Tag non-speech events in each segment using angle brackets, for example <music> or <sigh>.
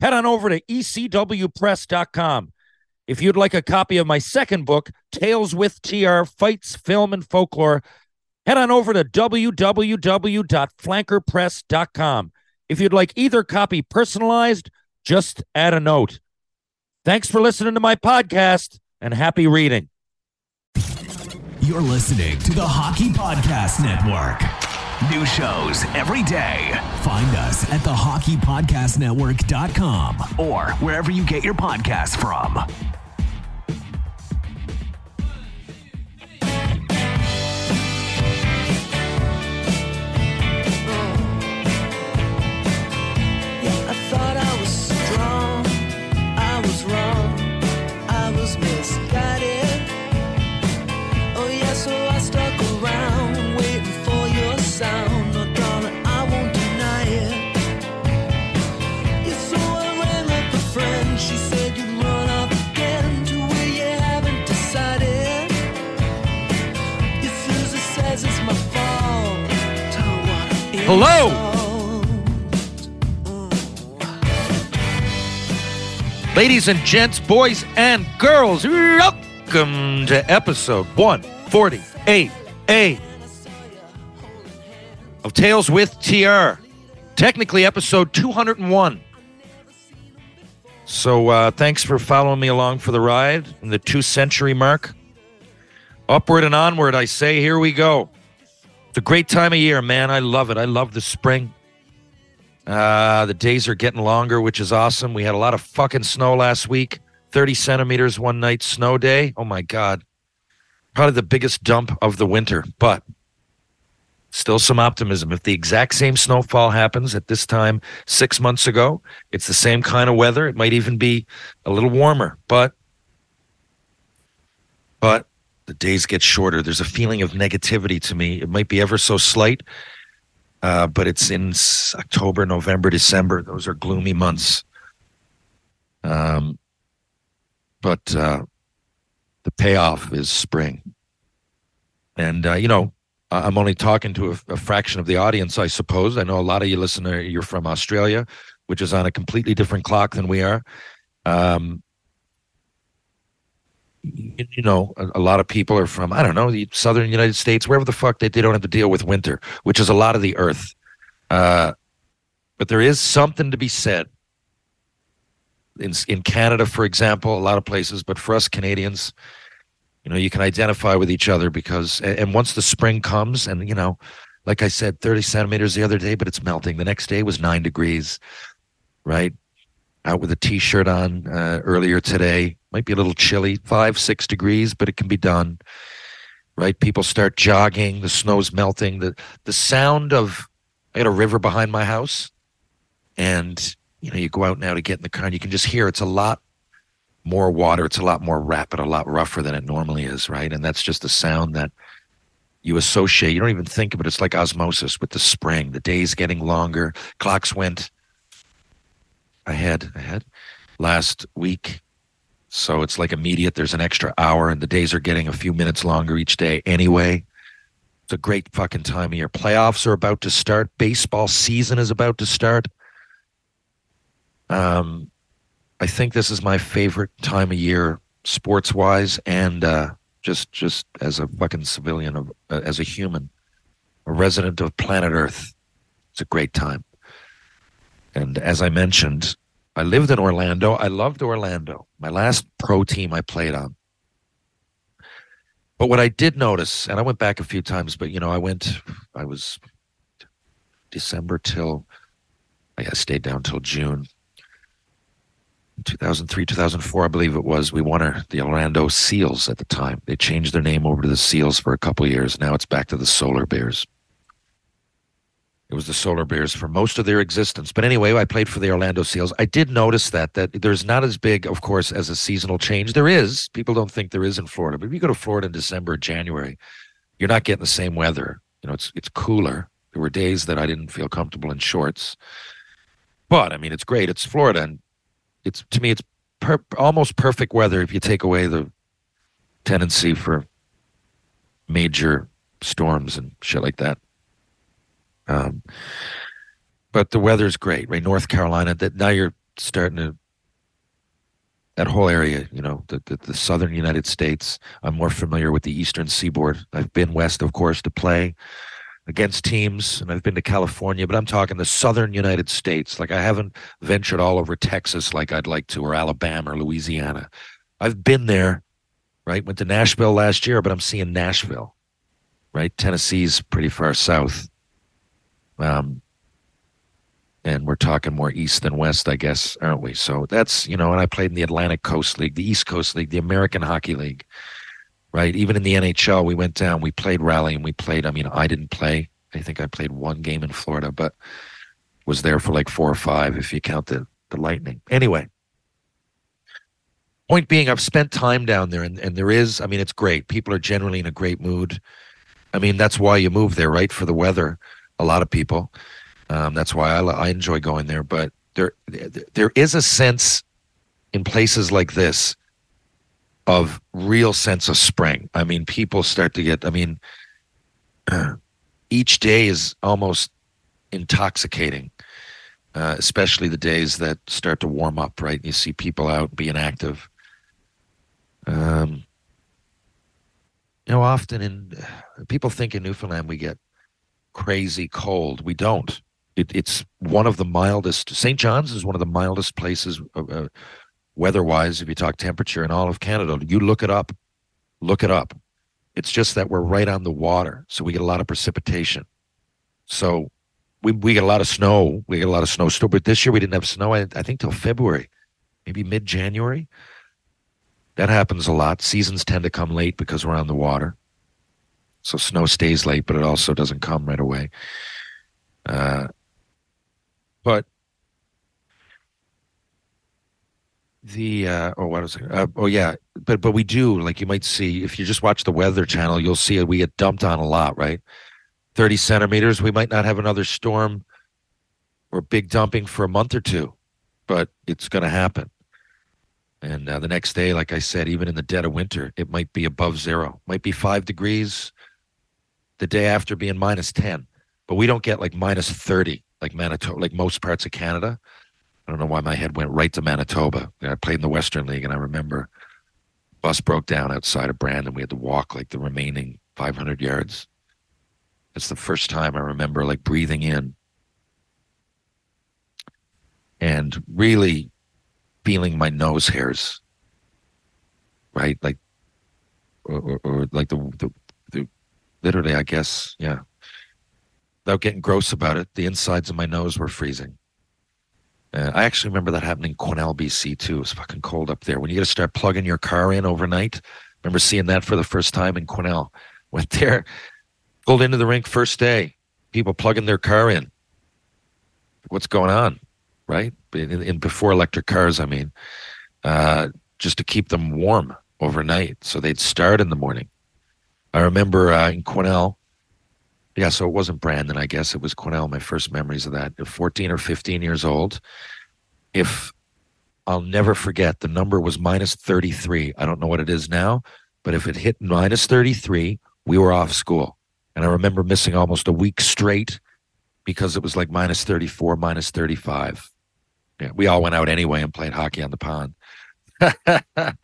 head on over to ecwpress.com. If you'd like a copy of my second book, Tales with TR Fights, Film, and Folklore, head on over to www.flankerpress.com. If you'd like either copy personalized, just add a note. Thanks for listening to my podcast and happy reading. You're listening to the Hockey Podcast Network. New shows every day. Find us at thehockeypodcastnetwork.com or wherever you get your podcasts from. Hello. Ladies and gents, boys and girls, welcome to episode 148A of Tales with TR. Technically, episode 201. So, uh, thanks for following me along for the ride in the two century mark. Upward and onward, I say, here we go. It's a great time of year, man. I love it. I love the spring. Uh, the days are getting longer, which is awesome. We had a lot of fucking snow last week. 30 centimeters one night snow day. Oh my God. Probably the biggest dump of the winter, but still some optimism. If the exact same snowfall happens at this time six months ago, it's the same kind of weather. It might even be a little warmer, but but the days get shorter. There's a feeling of negativity to me. It might be ever so slight, uh, but it's in October, November, December. Those are gloomy months. Um, but uh, the payoff is spring. And, uh, you know, I'm only talking to a, a fraction of the audience, I suppose. I know a lot of you listener, you're from Australia, which is on a completely different clock than we are. Um, you, know, a, a lot of people are from, I don't know, the southern United States, wherever the fuck they, they don't have to deal with winter, which is a lot of the earth. Uh, but there is something to be said. In, in Canada, for example, a lot of places, but for us Canadians, you know, you can identify with each other because, and and once the spring comes, and you know, like I said, 30 centimeters the other day, but it's melting. The next day was nine degrees, right? Out with a t shirt on uh, earlier today. Might be a little chilly, five, six degrees, but it can be done, right? People start jogging, the snow's melting. The, the sound of, I got a river behind my house, and, you know, you go out now to get in the car and you can just hear it's a lot more water. It's a lot more rapid, a lot rougher than it normally is, right? And that's just the sound that you associate. You don't even think of it. It's like osmosis with the spring. The days getting longer. Clocks went ahead, ahead last week. So it's like immediate. There's an extra hour, and the days are getting a few minutes longer each day anyway. It's a great fucking time of year. Playoffs are about to start. Baseball season is about to start. Um, I think this is my favorite time of year, sports wise, and uh, just just as a fucking civilian, of, uh, as a human, a resident of planet Earth. It's a great time. And as I mentioned, I lived in Orlando. I loved Orlando, my last pro team I played on. But what I did notice, and I went back a few times, but you know, I went, I was December till, I stayed down till June. 2003, 2004, I believe it was. We won our, the Orlando Seals at the time. They changed their name over to the Seals for a couple years. Now it's back to the Solar Bears. It was the Solar Bears for most of their existence. But anyway, I played for the Orlando Seals. I did notice that that there's not as big, of course, as a seasonal change. There is. People don't think there is in Florida. But if you go to Florida in December or January, you're not getting the same weather. You know, it's it's cooler. There were days that I didn't feel comfortable in shorts. But I mean, it's great. It's Florida, and it's to me, it's per, almost perfect weather if you take away the tendency for major storms and shit like that. Um, but the weather's great, right? North Carolina. That now you're starting to that whole area, you know, the, the, the southern United States. I'm more familiar with the eastern seaboard. I've been west, of course, to play against teams, and I've been to California, but I'm talking the southern United States. Like I haven't ventured all over Texas like I'd like to, or Alabama or Louisiana. I've been there, right? Went to Nashville last year, but I'm seeing Nashville, right? Tennessee's pretty far south. Um, and we're talking more east than west, I guess, aren't we? So that's you know, and I played in the Atlantic Coast League, the East Coast League, the American Hockey League, right? Even in the NHL, we went down, we played Raleigh, and we played. I mean, I didn't play. I think I played one game in Florida, but was there for like four or five if you count the the Lightning. Anyway, point being, I've spent time down there, and and there is, I mean, it's great. People are generally in a great mood. I mean, that's why you move there, right? For the weather a lot of people. Um, that's why I, I enjoy going there. But there, there is a sense in places like this of real sense of spring. I mean, people start to get. I mean, each day is almost intoxicating, uh, especially the days that start to warm up. Right, you see people out being active. Um, you know, often in people think in Newfoundland we get crazy cold. We don't. It, it's one of the mildest. St. John's is one of the mildest places uh, uh, weather-wise. If you talk temperature in all of Canada, you look it up. Look it up. It's just that we're right on the water, so we get a lot of precipitation. So we we get a lot of snow. We get a lot of snow. still, But this year we didn't have snow. I, I think till February, maybe mid-January. That happens a lot. Seasons tend to come late because we're on the water. So snow stays late, but it also doesn't come right away. Uh, but the uh, oh what was it? Uh, oh yeah, but but we do like you might see if you just watch the Weather Channel, you'll see. We get dumped on a lot, right? Thirty centimeters. We might not have another storm or big dumping for a month or two, but it's going to happen. And uh, the next day, like I said, even in the dead of winter, it might be above zero, might be five degrees, the day after being minus 10 but we don't get like minus 30 like manitoba like most parts of canada. I don't know why my head went right to manitoba. I played in the western league and i remember bus broke down outside of brandon. We had to walk like the remaining 500 yards. It's the first time i remember like breathing in and really feeling my nose hairs right? Like or, or, or like the, the literally, I guess, yeah. Without getting gross about it, the insides of my nose were freezing. Uh, I actually remember that happening in Quesnel, BC too. It was fucking cold up there. When you got to start plugging your car in overnight, remember seeing that for the first time in Quesnel. <laughs> Went there, pulled into the rink first day. People plugging their car in. What's going on, right? In, in before electric cars, I mean, uh, just to keep them warm overnight, so they'd start in the morning. I remember uh, in Quesnel. yeah, so it wasn't Brandon, I guess it was Quesnel. My first memories of that, 14 or 15 years old. If I'll never forget, the number was minus 33. I don't know what it is now, but if it hit minus 33, we were off school. And I remember missing almost a week straight because it was like minus 34, minus 35. Yeah, we all went out anyway and played hockey on the pond. <laughs>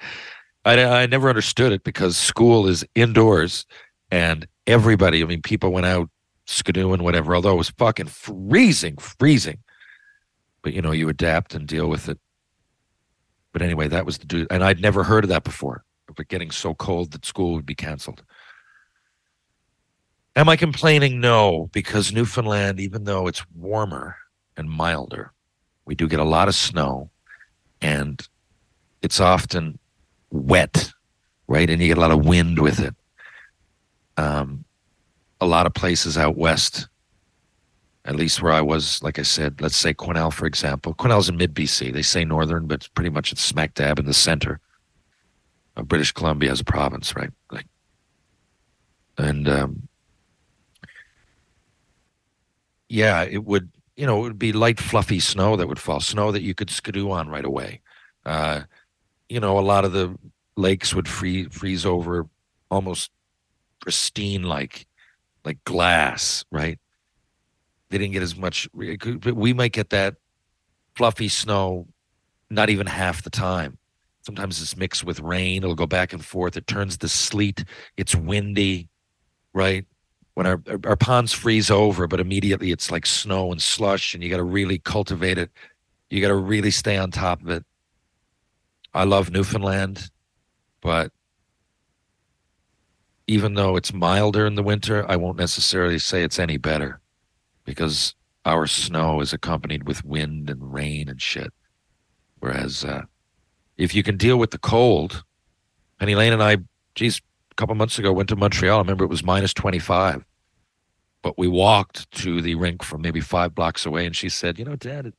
I, I never understood it because school is indoors and everybody, I mean, people went out skidoo and whatever. Although it was fucking freezing, freezing. But you know, you adapt and deal with it. But anyway, that was the dude, and I'd never heard of that before. But getting so cold that school would be canceled. Am I complaining? No, because Newfoundland, even though it's warmer and milder, we do get a lot of snow, and it's often wet, right? And you get a lot of wind with it. Um, a lot of places out west, at least where I was, like I said, let's say Quesnel, for example. Quesnel's in mid BC. They say northern, but pretty much it's smack dab in the center of British Columbia as a province, right? Like, and um, yeah, it would, you know, it would be light, fluffy snow that would fall, snow that you could skidoo on right away. Uh, you know, a lot of the lakes would free, freeze over almost pristine, like like glass, right? They didn't get as much. We might get that fluffy snow, not even half the time. Sometimes it's mixed with rain. It'll go back and forth. It turns to sleet. It's windy, right? When our our ponds freeze over, but immediately it's like snow and slush, and you got to really cultivate it. You got to really stay on top of it. I love Newfoundland, but even though it's milder in the winter, I won't necessarily say it's any better because our snow is accompanied with wind and rain and shit. Whereas uh, if you can deal with the cold, Penny Lane and I, geez, a couple months ago went to Montreal. I remember it was minus 25, but we walked to the rink from maybe five blocks away. And she said, You know, Dad,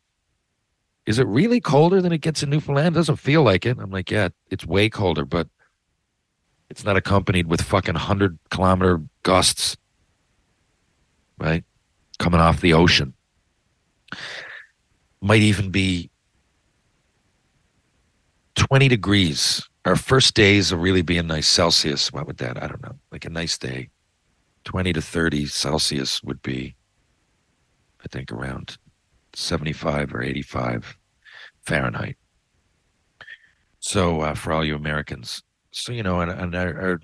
is it really colder than it gets in Newfoundland? It doesn't feel like it. I'm like, Yeah, it's way colder, but it's not accompanied with fucking 100 kilometer gusts, right? Coming off the ocean. Might even be 20 degrees. Our first days will really be a nice Celsius. What would that? I don't know. Like a nice day. 20 to 30 Celsius would be, I think, around 75 or 85 Fahrenheit. So uh, for all you Americans, so you know, and, and our, our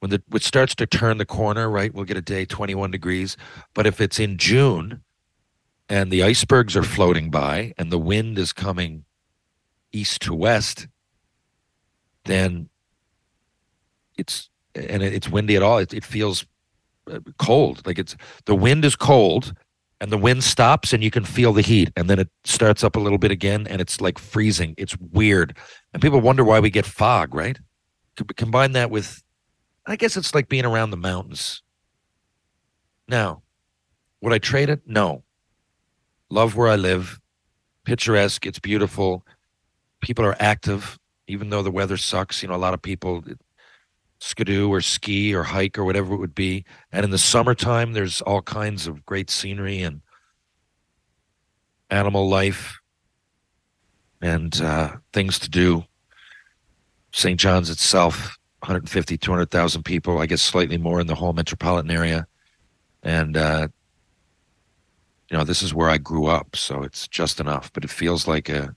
when the it starts to turn the corner, right, we'll get a day 21 degrees. But if it's in June and the icebergs are floating by and the wind is coming east to west, then it's and it's windy at all. It, it feels uh, cold. Like it's the wind is cold and the wind stops and you can feel the heat and then it starts up a little bit again and it's like freezing. It's weird. And people wonder why we get fog, right? Combine that with I guess it's like being around the mountains. Now, would I trade it? No. Love where I live. Picturesque. It's beautiful people are active, even though the weather sucks. You know, a lot of people skidoo or ski or hike or whatever it would be. And in the summertime, there's all kinds of great scenery and animal life and uh, things to do. St. John's itself, 150, 200,000 people, I guess slightly more in the whole metropolitan area. And, uh, you know, this is where I grew up, so it's just enough, but it feels like a,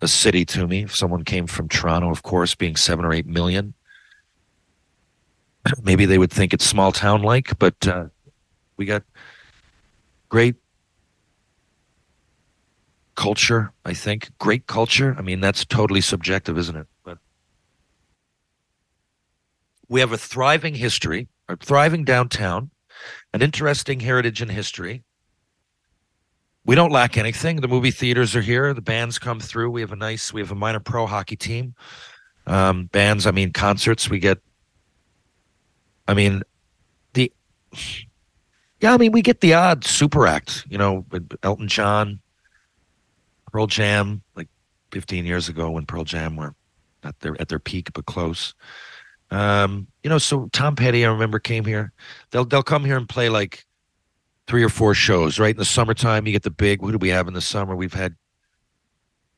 a city to me. If someone came from Toronto, of course, being seven or eight million, maybe they would think it's small town like, but uh, we got great culture, I think. Great culture. I mean, that's totally subjective, isn't it? But we have a thriving history, a thriving downtown, an interesting heritage and history, we don't lack anything. The movie theaters are here. The bands come through. We have a nice, we have a minor pro hockey team. Um, bands, I mean, concerts. We get, I mean, the, yeah, I mean, we get the odd super act, you know, Elton John, Pearl Jam, like 15 years ago when Pearl Jam were at their at their peak, but close. Um, you know, so Tom Petty, I remember, came here. They'll they'll come here and play like three or four shows, right? In the summertime, you get the big. Who do we have in the summer? We've had,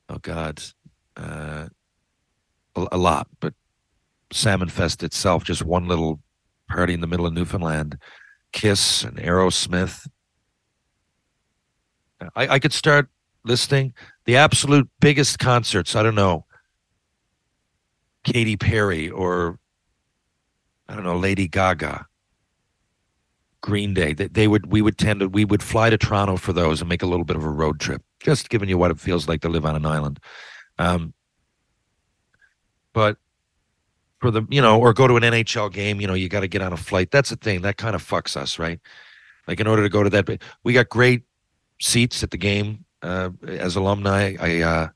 oh God, uh, a, a lot, but Salmon Fest itself, just one little party in the middle of Newfoundland. Kiss and Aerosmith. I, I could start listing the absolute biggest concerts. I don't know, Katy Perry or I don't know, Lady Gaga Green Day. They, they would we would tend to we would fly to Toronto for those and make a little bit of a road trip, just giving you what it feels like to live on an island. Um, but for the you know, or go to an NHL game, you know, you got to get on a flight. That's the thing that kind of fucks us, right? Like in order to go to that, we got great seats at the game uh, as alumni. I, uh,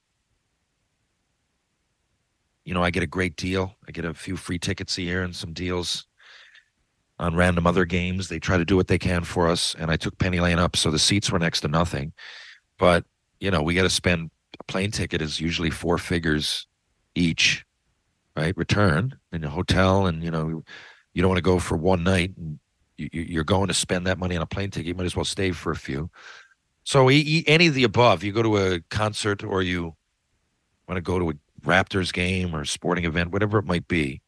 you know, I get a great deal. I get a few free tickets a year and some deals on random other games. They try to do what they can for us, and I took Penny Lane up, so the seats were next to nothing. But you know, we got to spend a plane ticket is usually four figures each, right? Return in a hotel, and you know, you don't want to go for one night. And you, are going to spend that money on a plane ticket. You might as well stay for a few. So any of the above, you go to a concert or you want to go to a Raptors game or sporting event, whatever it might be.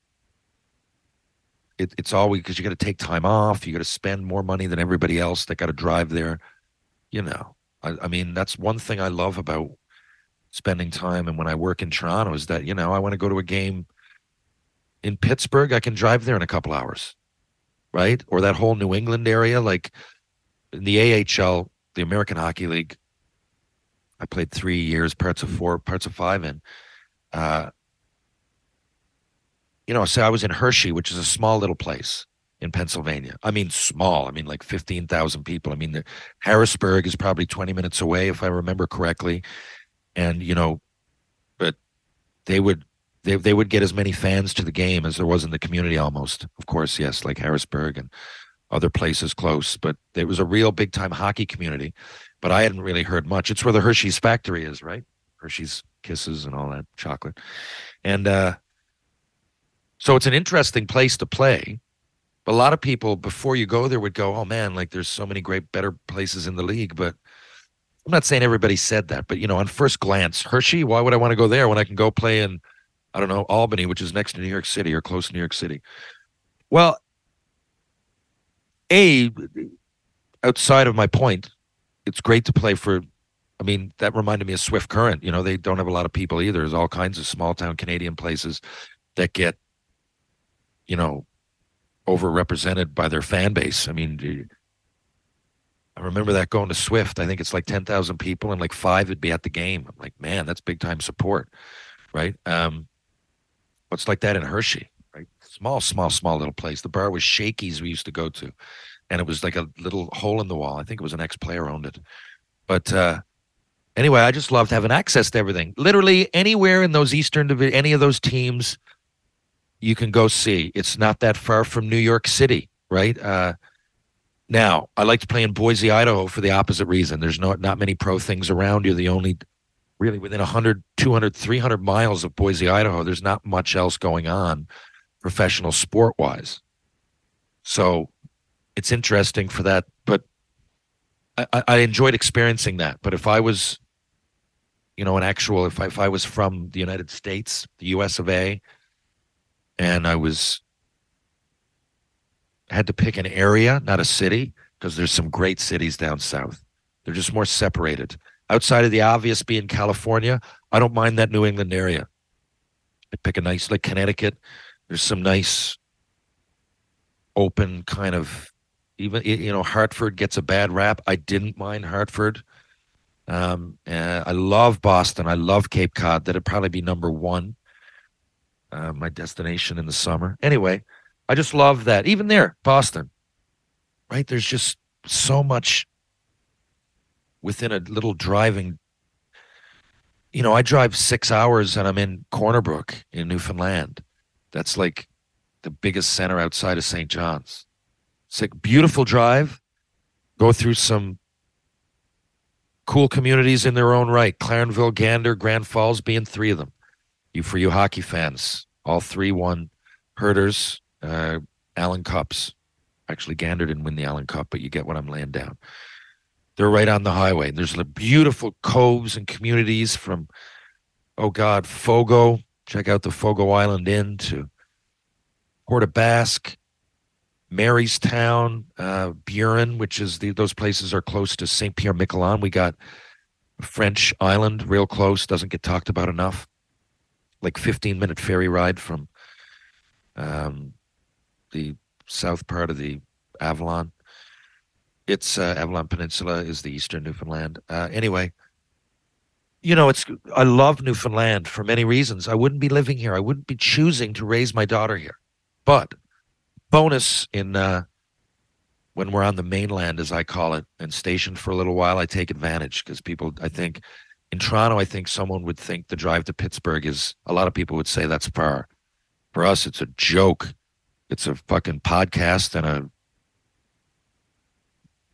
It, it's always because you got to take time off. You got to spend more money than everybody else that got to drive there. You know, I, I mean, that's one thing I love about spending time. And when I work in Toronto, is that you know I want to go to a game in Pittsburgh. I can drive there in a couple hours, right? Or that whole New England area, like in the AHL the American Hockey League. I played three years, parts of four, parts of five, and uh, you know, so I was in Hershey, which is a small little place in Pennsylvania. I mean, small. I mean, like fifteen thousand people. I mean, the, Harrisburg is probably twenty minutes away, if I remember correctly, and you know, but they would they they would get as many fans to the game as there was in the community almost. Of course, yes, like Harrisburg and other places close, but it was a real big time hockey community. But I hadn't really heard much. It's where the Hershey's factory is, right? Hershey's Kisses and all that chocolate. And uh, so it's an interesting place to play. A lot of people, before you go there, would go, oh man, like there's so many great, better places in the league. But I'm not saying everybody said that, but you know, on first glance, Hershey, why would I want to go there when I can go play in, I don't know, Albany, which is next to New York City or close to New York City? Well, a outside of my point, it's great to play for. I mean, that reminded me of Swift Current. You know, they don't have a lot of people either. There's all kinds of small town Canadian places that get, you know, overrepresented by their fan base. I mean, I remember that going to Swift. I think it's like 10,000 people and like five would be at the game. I'm like, man, that's big time support, right? Um, what's like that in Hershey? Right? Small, small, small little place. The bar was Shakey's we used to go to, and it was like a little hole in the wall. I think it was an ex-player owned it, but uh, anyway, I just loved having access to everything. Literally anywhere in those Eastern Division, any of those teams, you can go see. It's not that far from New York City, right? Uh, now, I like to play in Boise, Idaho for the opposite reason. There's not not many pro things around. You're the only really within 100, 200, 300 miles of Boise, Idaho. There's not much else going on professional sport wise. So it's interesting for that. But I, I enjoyed experiencing that. But if I was, you know, an actual, if I, if I was from the United States, the US of A, and I was, had to pick an area, not a city, because there's some great cities down south. They're just more separated. Outside of the obvious being California, I don't mind that New England area. I pick a nice like Connecticut, there's some nice open kind of even you know Hartford gets a bad rap. I didn't mind Hartford. Um, I love Boston. I love Cape Cod. That'd probably be number one. Uh, my destination in the summer. Anyway, I just love that. Even there, Boston, right? There's just so much within a little driving. You know, I drive six hours and I'm in Corner Brook in Newfoundland. That's like the biggest center outside of St. John's. It's a beautiful drive. Go through some cool communities in their own right. Clarenville, Gander, Grand Falls being three of them. You for you hockey fans, all three won Herders, uh, Allan Cups. Actually, Gander didn't win the Allan Cup, but you get what I'm laying down. They're right on the highway. There's the beautiful coves and communities from, oh God, Fogo Check out the Fogo Island Inn to Port aux Basques, Marystown, uh, Burin, which is the, those places are close to Saint Pierre Miquelon. We got French Island, real close, doesn't get talked about enough. Like 15 minute ferry ride from um, the south part of the Avalon. It's uh, Avalon Peninsula is the eastern Newfoundland. Uh, anyway, you know, it's I love Newfoundland for many reasons. I wouldn't be living here. I wouldn't be choosing to raise my daughter here. But bonus in uh, when we're on the mainland, as I call it, and stationed for a little while, I take advantage because people, I think, in Toronto, I think someone would think the drive to Pittsburgh is a lot of people would say that's far. For us, it's a joke. It's a fucking podcast and a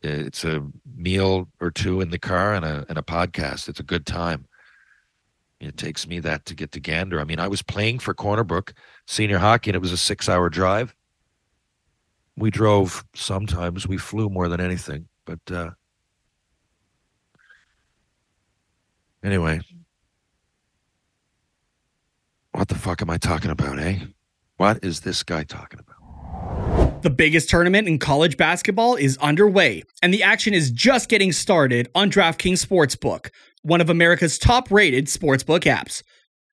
it's a meal or two in the car and a and a podcast. It's a good time. It takes me that to get to Gander. I mean, I was playing for Corner Brook senior hockey, and it was a six-hour drive. We drove sometimes. We flew more than anything, but uh, anyway, what the fuck am I talking about, eh? What is this guy talking about? The biggest tournament in college basketball is underway, and the action is just getting started on DraftKings Sportsbook, one of America's top rated sportsbook apps.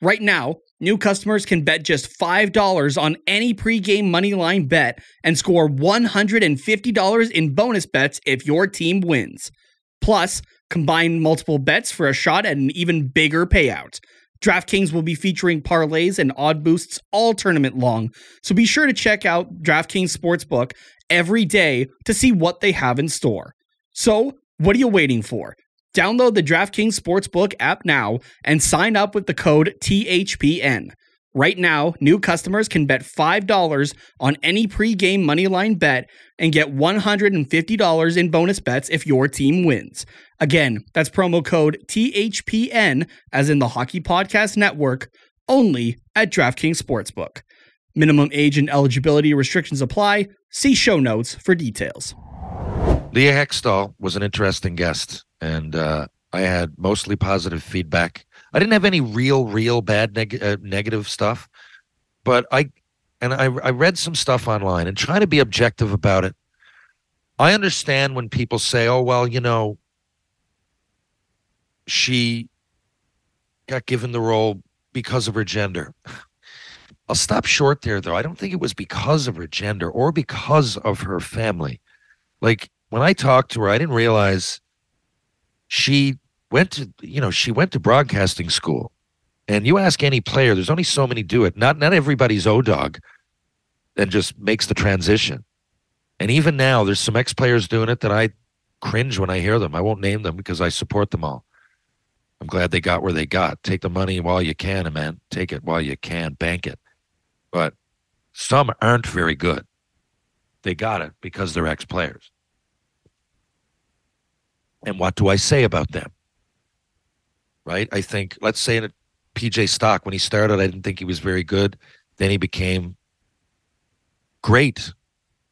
Right now, new customers can bet just $5 on any pregame moneyline bet and score $150 in bonus bets if your team wins. Plus, combine multiple bets for a shot at an even bigger payout. DraftKings will be featuring parlays and odd boosts all tournament long, so be sure to check out DraftKings Sportsbook every day to see what they have in store. So, what are you waiting for? Download the DraftKings Sportsbook app now and sign up with the code THPN. Right now, new customers can bet $5 on any pregame moneyline bet and get $150 in bonus bets if your team wins. Again, that's promo code THPN, as in the Hockey Podcast Network, only at DraftKings Sportsbook. Minimum age and eligibility restrictions apply. See show notes for details. Leah Hextall was an interesting guest, and uh, I had mostly positive feedback. I didn't have any real, real bad neg- uh, negative stuff, but I and I, I read some stuff online and try to be objective about it. I understand when people say, "Oh, well, you know, she got given the role because of her gender." I'll stop short there, though. I don't think it was because of her gender or because of her family. Like when I talked to her, I didn't realize she went to, you know, she went to broadcasting school. And you ask any player, there's only so many do it. Not not everybody's O dog and just makes the transition. And even now, there's some ex players doing it that I cringe when I hear them. I won't name them because I support them all. I'm glad they got where they got. Take the money while you can, man. Take it while you can. Bank it. But some aren't very good. They got it because they're ex players. And what do I say about them? Right? I think, let's say in a PJ Stock, when he started, I didn't think he was very good. Then he became great,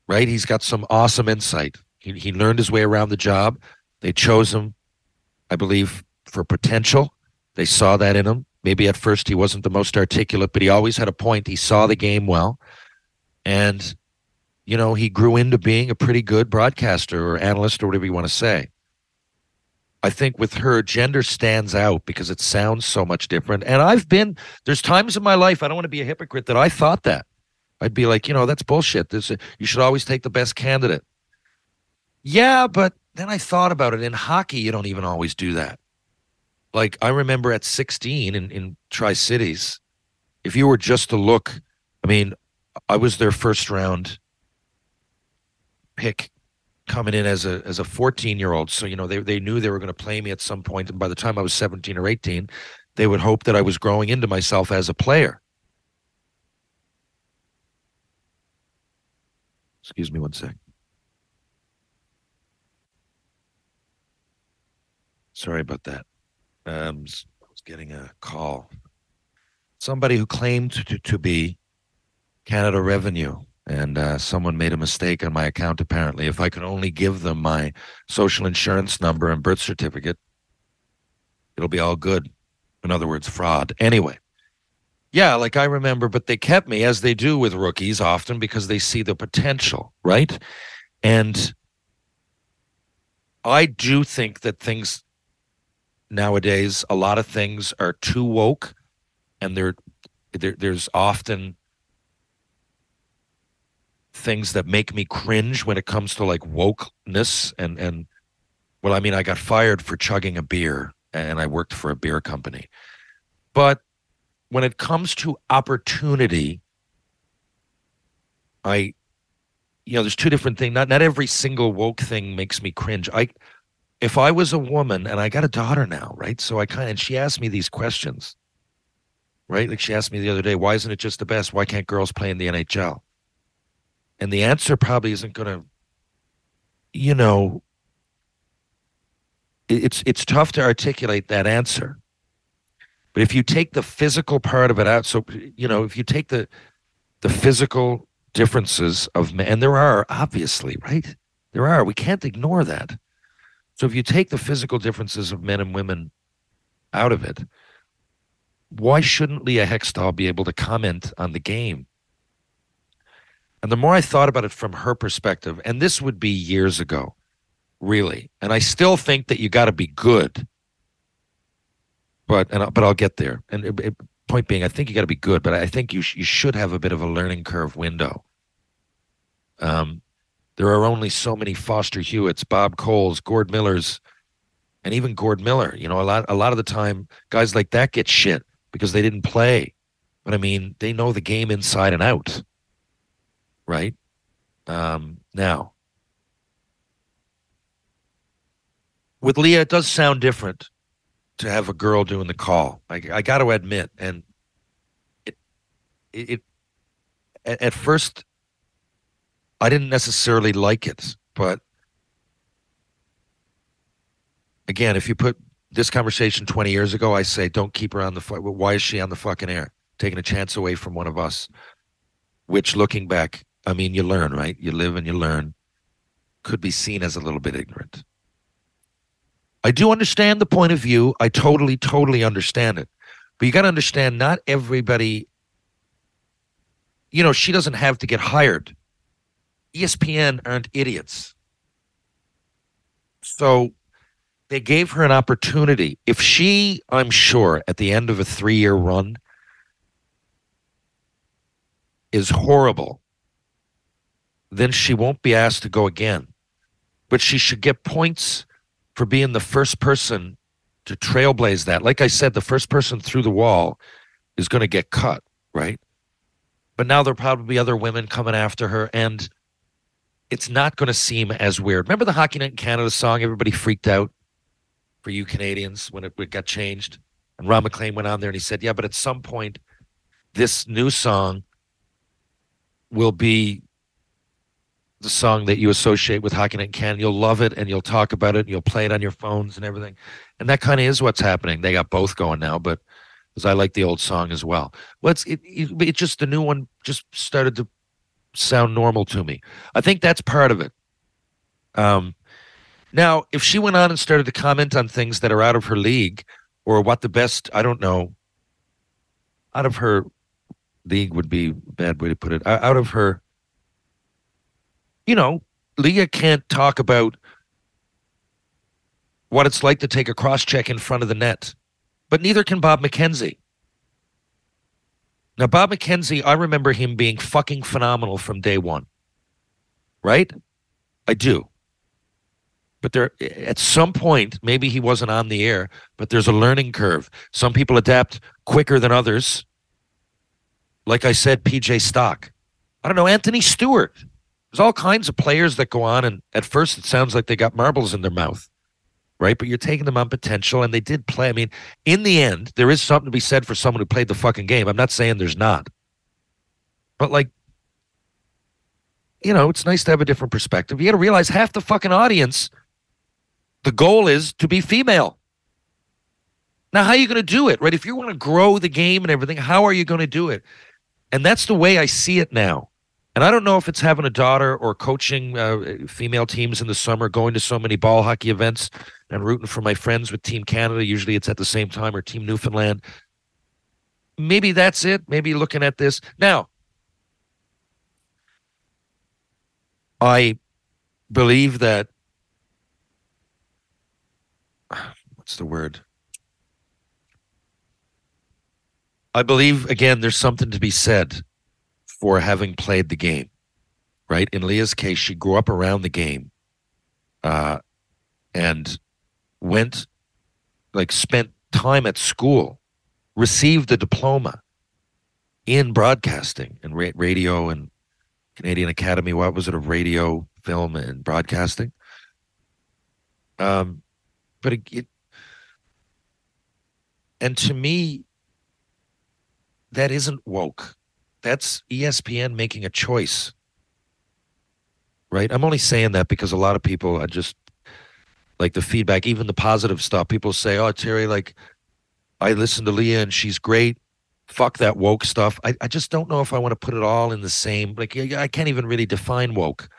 right? He's got some awesome insight. He, he learned his way around the job. They chose him, I believe, for potential. They saw that in him. Maybe at first he wasn't the most articulate, but he always had a point. He saw the game well. And, you know, he grew into being a pretty good broadcaster or analyst or whatever you want to say. I think with her, gender stands out because it sounds so much different. And I've been, there's times in my life, I don't want to be a hypocrite, that I thought that. I'd be like, you know, that's bullshit. This, you should always take the best candidate. Yeah, but then I thought about it. In hockey, you don't even always do that. Like I remember at 16 in, in Tri Cities, if you were just to look, I mean, I was their first round pick coming in as a as a 14 year old. So, you know, they, they knew they were going to play me at some point. And by the time I was 17 or 18, they would hope that I was growing into myself as a player. Excuse me one sec. Sorry about that. Um, I was getting a call. Somebody who claimed to, to be Canada Revenue, and uh, someone made a mistake on my account. Apparently, if I could only give them my social insurance number and birth certificate, it'll be all good. In other words, fraud. Anyway, yeah, like I remember, but they kept me as they do with rookies often because they see the potential, right? And I do think that things nowadays, a lot of things are too woke, and there, there there's often things that make me cringe when it comes to like wokeness and and well, I mean, I got fired for chugging a beer and I worked for a beer company. But when it comes to opportunity, I you know, there's two different things. Not not every single woke thing makes me cringe. I if I was a woman and I got a daughter now, right? So I kind of and she asked me these questions. Right? Like she asked me the other day, why isn't it just the best? Why can't girls play in the NHL? And the answer probably isn't gonna, you know, it's it's tough to articulate that answer. But if you take the physical part of it out, so you know, if you take the the physical differences of men, and there are obviously, right? There are. We can't ignore that. So if you take the physical differences of men and women out of it, why shouldn't Leah Hextall be able to comment on the game? And the more I thought about it from her perspective, and this would be years ago, really, and I still think that you got to be good. But and but I'll get there. And it, it- point being, I think you got to be good, but I think you sh- you should have a bit of a learning curve window. Um, there are only so many Foster Hewitts, Bob Coles, Gord Millers, and even Gord Miller. You know, a lot a lot of the time, guys like that get shit because they didn't play. But I mean, they know the game inside and out, right? Um, now, with Leah, it does sound different to have a girl doing the call. I, I got to admit, and it, it, it at, first, I didn't necessarily like it, but again, if you put this conversation 20 years ago, I say, don't keep her on the. Why is she on the fucking air, taking a chance away from one of us? Which, looking back, I mean, you learn, right? You live and you learn. Could be seen as a little bit ignorant. I do understand the point of view. I totally, totally understand it. But you got to understand, not everybody, you know, she doesn't have to get hired. ESPN aren't idiots. So they gave her an opportunity. If she, I'm sure, at the end of a three year run is horrible, then she won't be asked to go again. But she should get points for being the first person to trailblaze that. Like I said, the first person through the wall is going to get cut, right? But now there'll probably be other women coming after her, and it's not going to seem as weird. Remember the Hockey Night in Canada song? Everybody freaked out for you Canadians when it, it got changed. And Ron MacLean went on there and he said, Yeah, but at some point, this new song will be the song that you associate with Hockey Night Canada. You'll love it and you'll talk about it and you'll play it on your phones and everything. And that kind of is what's happening. They got both going now, but because I like the old song as well. Well, it's it, it, it just the new one just started to sound normal to me. I think that's part of it. Um, now, if she went on and started to comment on things that are out of her league or what the best, I don't know, out of her league would be bad way to put it. Out of her, you know, Leah can't talk about what it's like to take a cross check in front of the net, but neither can Bob McKenzie. Now, Bob McKenzie, I remember him being fucking phenomenal from day one, right? I do. But there, at some point, maybe he wasn't on the air, but there's a learning curve. Some people adapt quicker than others. Like I said, PJ Stock. I don't know, Anthony Stewart. There's all kinds of players that go on, and at first it sounds like they got marbles in their mouth, right? But you're taking them on potential, and they did play. I mean, in the end, there is something to be said for someone who played the fucking game. I'm not saying there's not. But, like, you know, it's nice to have a different perspective. You got to realize half the fucking audience, the goal is to be female. Now, how are you going to do it, right? If you want to grow the game and everything, how are you going to do it? And that's the way I see it now. And I don't know if it's having a daughter or coaching uh, female teams in the summer, going to so many ball hockey events and rooting for my friends with Team Canada. Usually it's at the same time or Team Newfoundland. Maybe that's it. Maybe looking at this. Now, I believe that. What's the word? I believe, again, there's something to be said for having played the game. right? In Leah's case, she grew up around the game, uh, and went, like, spent time at school, received a diploma in broadcasting and ra- radio and Canadian Academy. What was it? Of radio, film, and broadcasting. Um, but it, it and to me, that isn't woke. That's ESPN making a choice. Right? I'm only saying that because a lot of people are just like the feedback, even the positive stuff. People say, Oh, Terry, like I listen to Leah and she's great. Fuck that woke stuff. I, I just don't know if I want to put it all in the same like I can't even really define woke.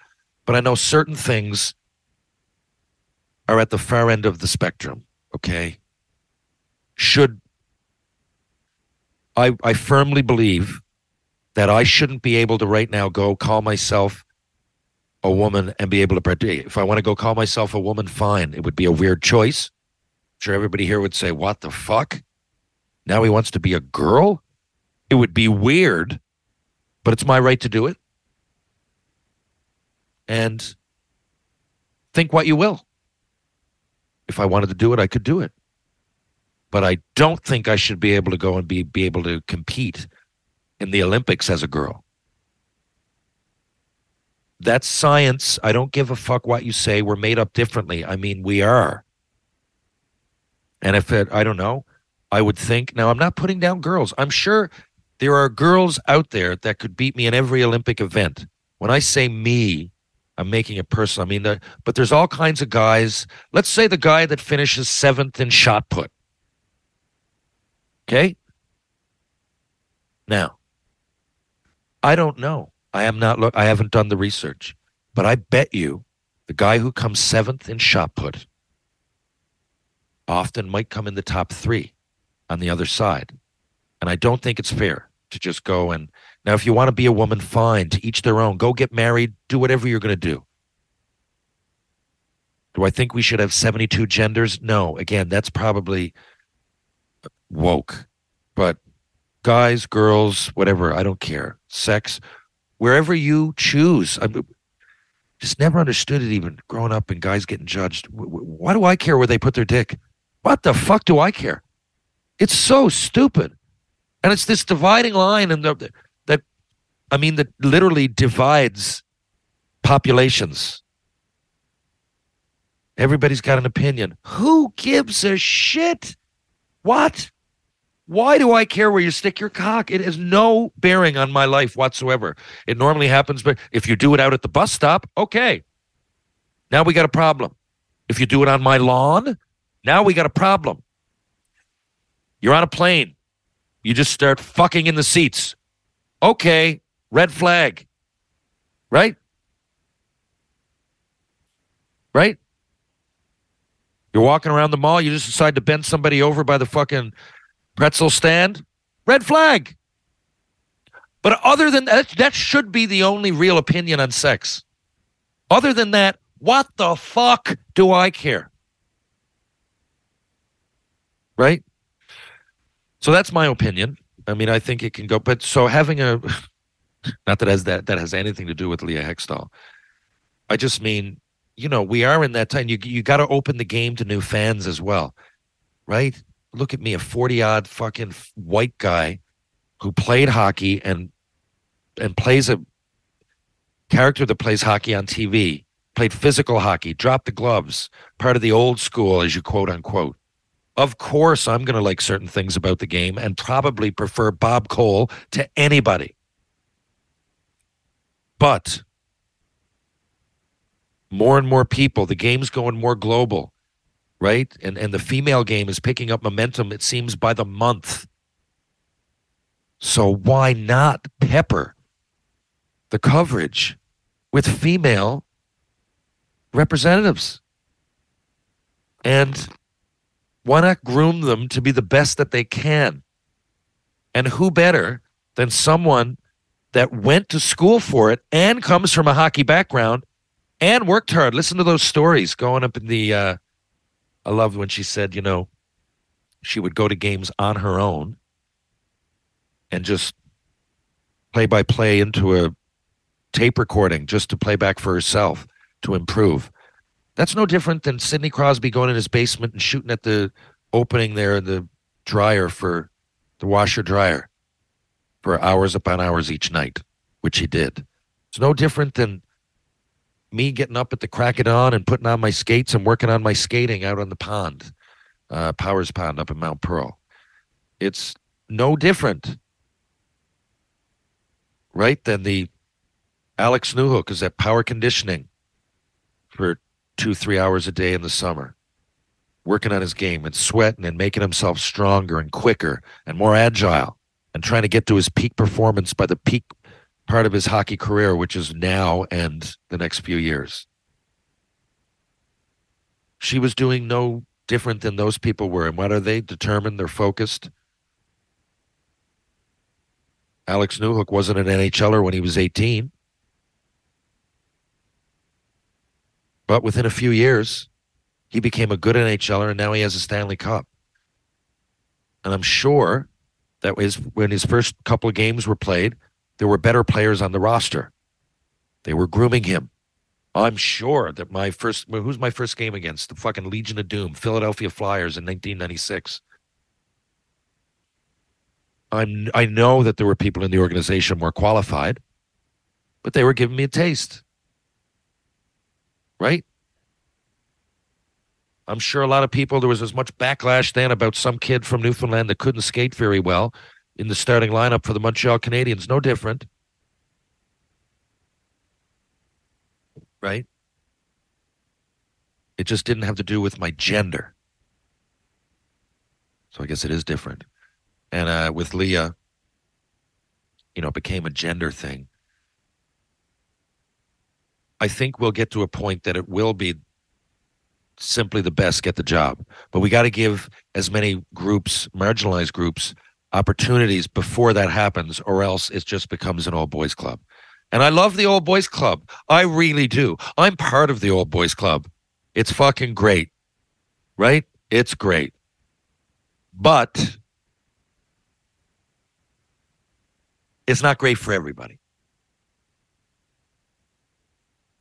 But I know certain things are at the far end of the spectrum. Okay. Should I I firmly believe that I shouldn't be able to right now go call myself a woman and be able to. If I want to go call myself a woman, fine. It would be a weird choice. I'm sure everybody here would say, What the fuck? Now he wants to be a girl? It would be weird, but it's my right to do it. And think what you will. If I wanted to do it, I could do it. But I don't think I should be able to go and be, be able to compete in the Olympics as a girl. That's science. I don't give a fuck what you say. We're made up differently. I mean, we are. And if it, I don't know, I would think, now I'm not putting down girls. I'm sure there are girls out there that could beat me in every Olympic event. When I say me, I'm making it personal. I mean, the, but there's all kinds of guys. Let's say the guy that finishes seventh in shot put. Okay. Now, I don't know. I am not look. I haven't done the research, but I bet you the guy who comes seventh in shot put often might come in the top three on the other side, and I don't think it's fair to just go and now if you want to be a woman, fine. To each their own. Go get married. Do whatever you're going to do. Do I think we should have 72 genders? No. Again, that's probably woke. But guys, girls, whatever, I don't care. Sex, wherever you choose. I just never understood it even growing up and guys getting judged. Wh- wh- Why do I care where they put their dick? What the fuck do I care? It's so stupid. And it's this dividing line and the that I mean that literally divides populations. Everybody's got an opinion. Who gives a shit? What? Why do I care where you stick your cock? It has no bearing on my life whatsoever. It normally happens, but if you do it out at the bus stop, okay. Now we got a problem. If you do it on my lawn, now we got a problem. You're on a plane. You just start fucking in the seats. Okay, red flag. Right? Right? You're walking around the mall, you just decide to bend somebody over by the fucking pretzel stand. Red flag. But other than that, that should be the only real opinion on sex. Other than that, what the fuck do I care? Right? So that's my opinion. I mean, I think it can go, but so having a, <laughs> not that has that that has anything to do with Leah Hextall. I just mean, you know, we are in that time. You you got to open the game to new fans as well, right? Look at me, a forty odd fucking white guy who played hockey and and plays a character that plays hockey on TV, played physical hockey, dropped the gloves, part of the old school, as you quote unquote. Of course, I'm going to like certain things about the game and probably prefer Bob Cole to anybody. But more and more people, the game's going more global, right? And and the female game is picking up momentum, it seems, by the month. So why not pepper the coverage with female representatives? And why not groom them to be the best that they can? And who better than someone that went to school for it and comes from a hockey background and worked hard? Listen to those stories going up in the. Uh, I loved when she said, you know, she would go to games on her own and just play by play into a tape recording just to play back for herself to improve. That's no different than Sidney Crosby going in his basement and shooting at the opening there in the dryer for the washer dryer for hours upon hours each night, which he did. It's no different than me getting up at the crack of dawn and putting on my skates and working on my skating out on the pond, uh, Powers Pond up in Mount Pearl. It's no different, right, than the Alex Newhook is at power conditioning for two, three hours a day in the summer, working on his game and sweating and making himself stronger and quicker and more agile and trying to get to his peak performance by the peak part of his hockey career, which is now and the next few years. She was doing no different than those people were. And what are they? Determined, they're focused. Alex Newhook wasn't an NHLer when he was 18. But within a few years, he became a good NHLer, and now he has a Stanley Cup. And I'm sure that was when his first couple of games were played, there were better players on the roster. They were grooming him. I'm sure that my first, who's my first game against? The fucking Legion of Doom, Philadelphia Flyers in 1996. I'm, I know that there were people in the organization more qualified, but they were giving me a taste. Right? I'm sure a lot of people, there was as much backlash then about some kid from Newfoundland that couldn't skate very well in the starting lineup for the Montreal Canadiens. No different. Right? It just didn't have to do with my gender. So I guess it is different. And uh, with Leah, you know, it became a gender thing. I think we'll get to a point that it will be simply the best get the job. But we got to give as many groups, marginalized groups, opportunities before that happens, or else it just becomes an old boys club. And I love the old boys club. I really do. I'm part of the old boys club. It's fucking great, right? It's great. But it's not great for everybody.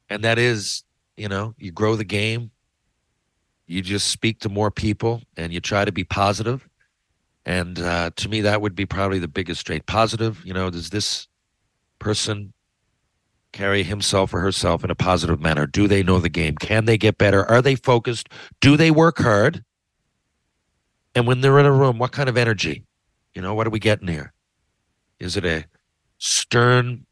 And that is, you know, you grow the game, you just speak to more people, and you try to be positive. And uh, to me, that would be probably the biggest trait. Positive, you know, does this person carry himself or herself in a positive manner? Do they know the game? Can they get better? Are they focused? Do they work hard? And when they're in a room, what kind of energy? You know, what are we getting here? Is it a stern,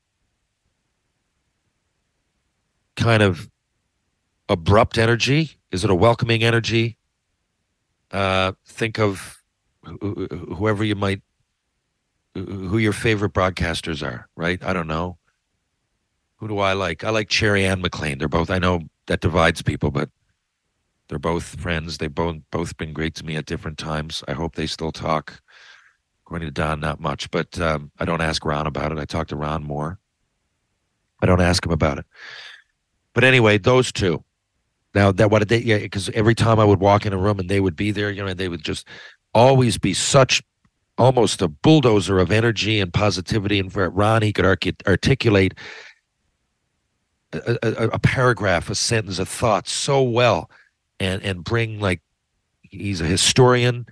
kind of abrupt energy? Is it a welcoming energy? Uh, think of whoever you might, who your favorite broadcasters are, right? I don't know. Who do I like? I like Cherry and MacLean. They're both, I know that divides people, but they're both friends. They've both, both been great to me at different times. I hope they still talk. According to Don, not much, but um, I don't ask Ron about it. I talk to Ron more. I don't ask him about it. But anyway, those two. Now that what did they yeah, because every time I would walk in a room and they would be there, you know, they would just always be such almost a bulldozer of energy and positivity. And for Ron, he could articulate a, a, a paragraph, a sentence, a thought so well, and and bring like he's a historian.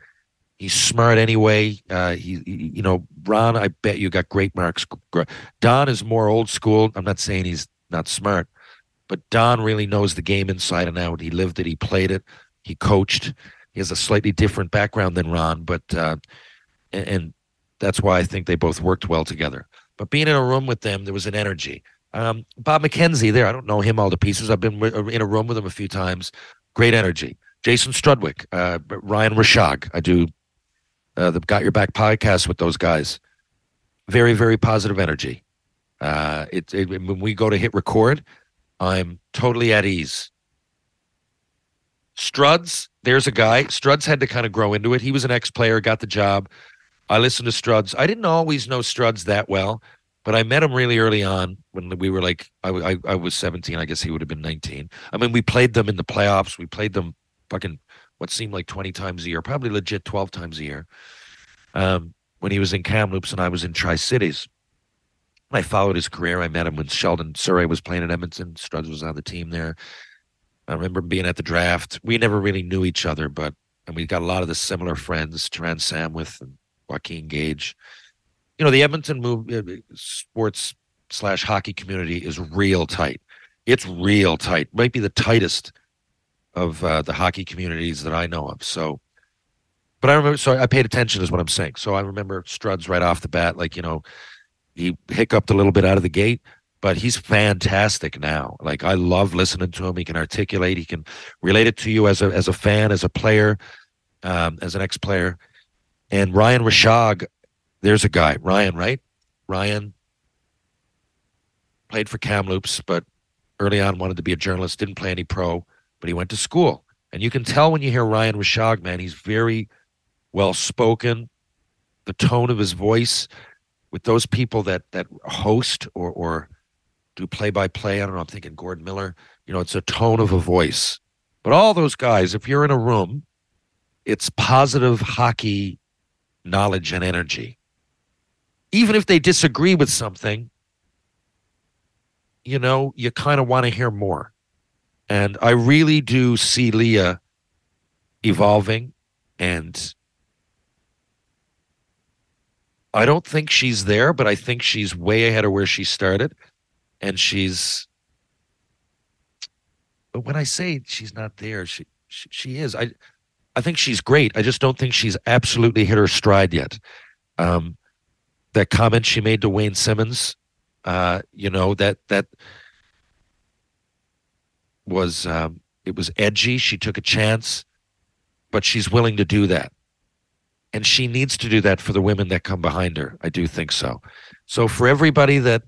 He's smart anyway. Uh, he, he- you know, Ron. I bet you got great marks. Don is more old school. I'm not saying he's not smart, but Don really knows the game inside and out. He lived it. He played it. He coached. He has a slightly different background than Ron, but uh, and, that's why I think they both worked well together. But being in a room with them, there was an energy. Um, Bob McKenzie there. I don't know him all to pieces. I've been in a room with him a few times. Great energy. Jason Strudwick, uh, Ryan Rishaug. I do uh, the Got Your Back podcast with those guys. Very, very positive energy. Uh, it, it, when we go to hit record, I'm totally at ease. Struds, there's a guy. Struds had to kind of grow into it. He was an ex player, got the job. I listened to Struds. I didn't always know Struds that well, but I met him really early on when we were like, I I was 17. I guess he would have been 19. I mean, we played them in the playoffs. We played them fucking what seemed like 20 times a year, probably legit 12 times a year. Um, when he was in Kamloops and I was in Tri Cities. I followed his career. I met him when Sheldon Souray was playing at Edmonton. Struds was on the team there. I remember being at the draft. We never really knew each other, but and we got a lot of the similar friends, Taran Samwith and Joaquin Gage. You know, the Edmonton move, uh, sports slash hockey community is real tight. It's real tight. Might be the tightest of uh, the hockey communities that I know of. So, but I remember. So I paid attention, is what I'm saying. So I remember Struds right off the bat, like you know, he hiccuped a little bit out of the gate, but he's fantastic now. Like I love listening to him. He can articulate. He can relate it to you as a as a fan, as a player, um, as an ex player. And Ryan Rishaug, there's a guy, Ryan, right? Ryan played for Kamloops, but early on wanted to be a journalist. Didn't play any pro, but he went to school. And you can tell when you hear Ryan Rishaug, man, he's very well spoken. The tone of his voice with those people that that host or or do play by play. I don't know. I'm thinking Gordon Miller. You know, it's a tone of a voice. But all those guys, if you're in a room, it's positive hockey knowledge and energy. Even if they disagree with something, you know, you kind of want to hear more. And I really do see Leah evolving and I don't think she's there, but I think she's way ahead of where she started. And she's but when I say she's not there, she she, she is. I I think she's great. I just don't think she's absolutely hit her stride yet. Um, that comment she made to Wayne Simmonds uh, you know that that was um, it was edgy. She took a chance, but she's willing to do that and she needs to do that for the women that come behind her. I do think so. So for everybody that,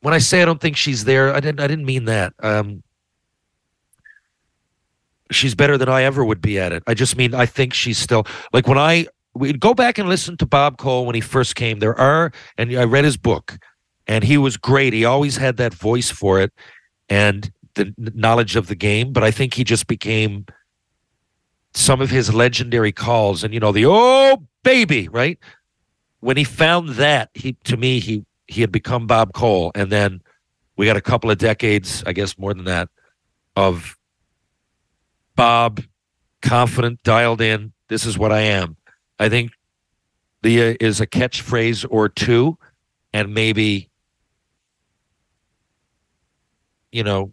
when I say I don't think she's there, I didn't. I didn't mean that. Um, she's better than I ever would be at it. I just mean I think she's still like when I we go back and listen to Bob Cole when he first came. There are, and I read his book, and he was great. He always had that voice for it and the knowledge of the game. But I think he just became some of his legendary calls and you know the oh baby right when he found that he to me he he had become bob cole and then we got a couple of decades i guess more than that of bob confident dialed in this is what i am i think leah is a catchphrase or two and maybe you know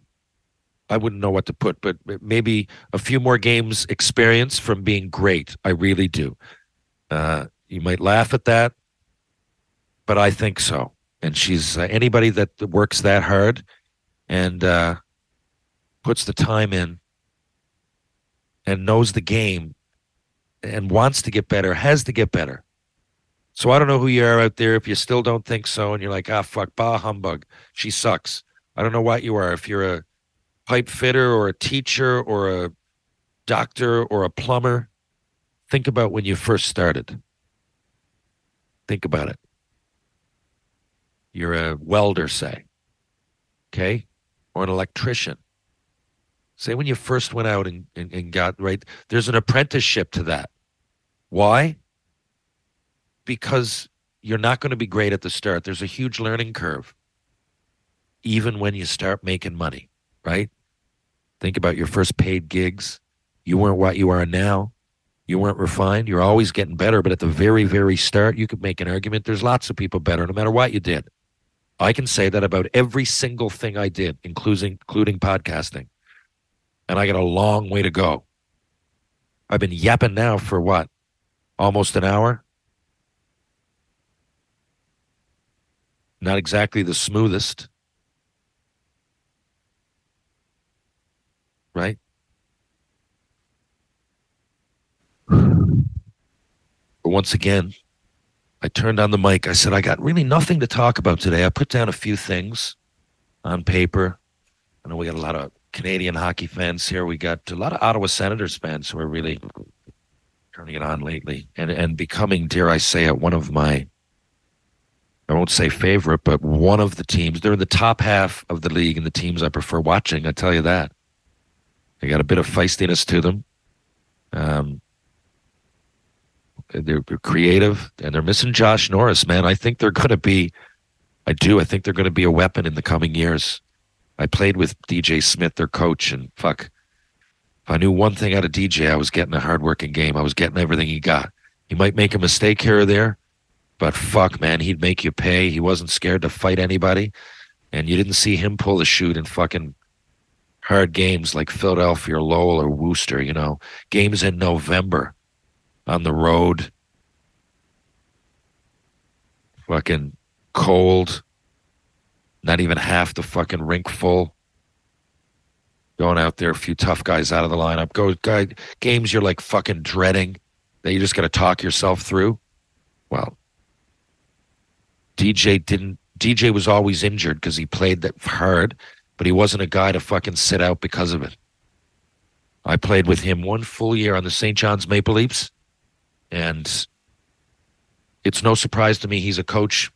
I wouldn't know what to put, but maybe a few more games experience from being great. I really do. Uh, you might laugh at that, but I think so. And she's uh, anybody that works that hard and uh, puts the time in and knows the game and wants to get better, has to get better. So I don't know who you are out there. If you still don't think so, and you're like, ah, fuck, bah humbug, she sucks. I don't know what you are. If you're a pipe fitter or a teacher or a doctor or a plumber, think about when you first started. Think about it. You're a welder, say, okay, or an electrician. Say when you first went out and, and, and got right, there's an apprenticeship to that. Why? Because you're not going to be great at the start. There's a huge learning curve, even when you start making money, right? Think about your first paid gigs. You weren't what you are now. You weren't refined. You're always getting better. But at the very, very start, you could make an argument there's lots of people better no matter what you did. I can say that about every single thing I did, including including podcasting. And I got a long way to go. I've been yapping now for what? Almost an hour? Not exactly the smoothest. right? But once again, I turned on the mic. I said, I got really nothing to talk about today. I put down a few things on paper. I know we got a lot of Canadian hockey fans here. We got a lot of Ottawa Senators fans who are really turning it on lately and, and becoming, dare I say it, one of my, I won't say favorite, but one of the teams. They're in the top half of the league and the teams I prefer watching. I tell you that. They got a bit of feistiness to them. Um, they're creative and they're missing Josh Norris, man. I think they're going to be I do. I think they're going to be a weapon in the coming years. I played with DJ Smith, their coach, and fuck, if I knew one thing out of DJ, I was getting a hardworking game. I was getting everything he got. He might make a mistake here or there, but fuck, man, he'd make you pay. He wasn't scared to fight anybody, and you didn't see him pull the shoot in fucking hard games like Philadelphia or Lowell or Worcester. You know, games in November on the road, fucking cold, not even half the fucking rink full. Going out there, a few tough guys out of the lineup. Go guy games you're like fucking dreading that you just got to talk yourself through. Well, DJ didn't. DJ was always injured because he played that hard, but he wasn't a guy to fucking sit out because of it. I played with him one full year on the St. John's Maple Leafs, and it's no surprise to me he's a coach.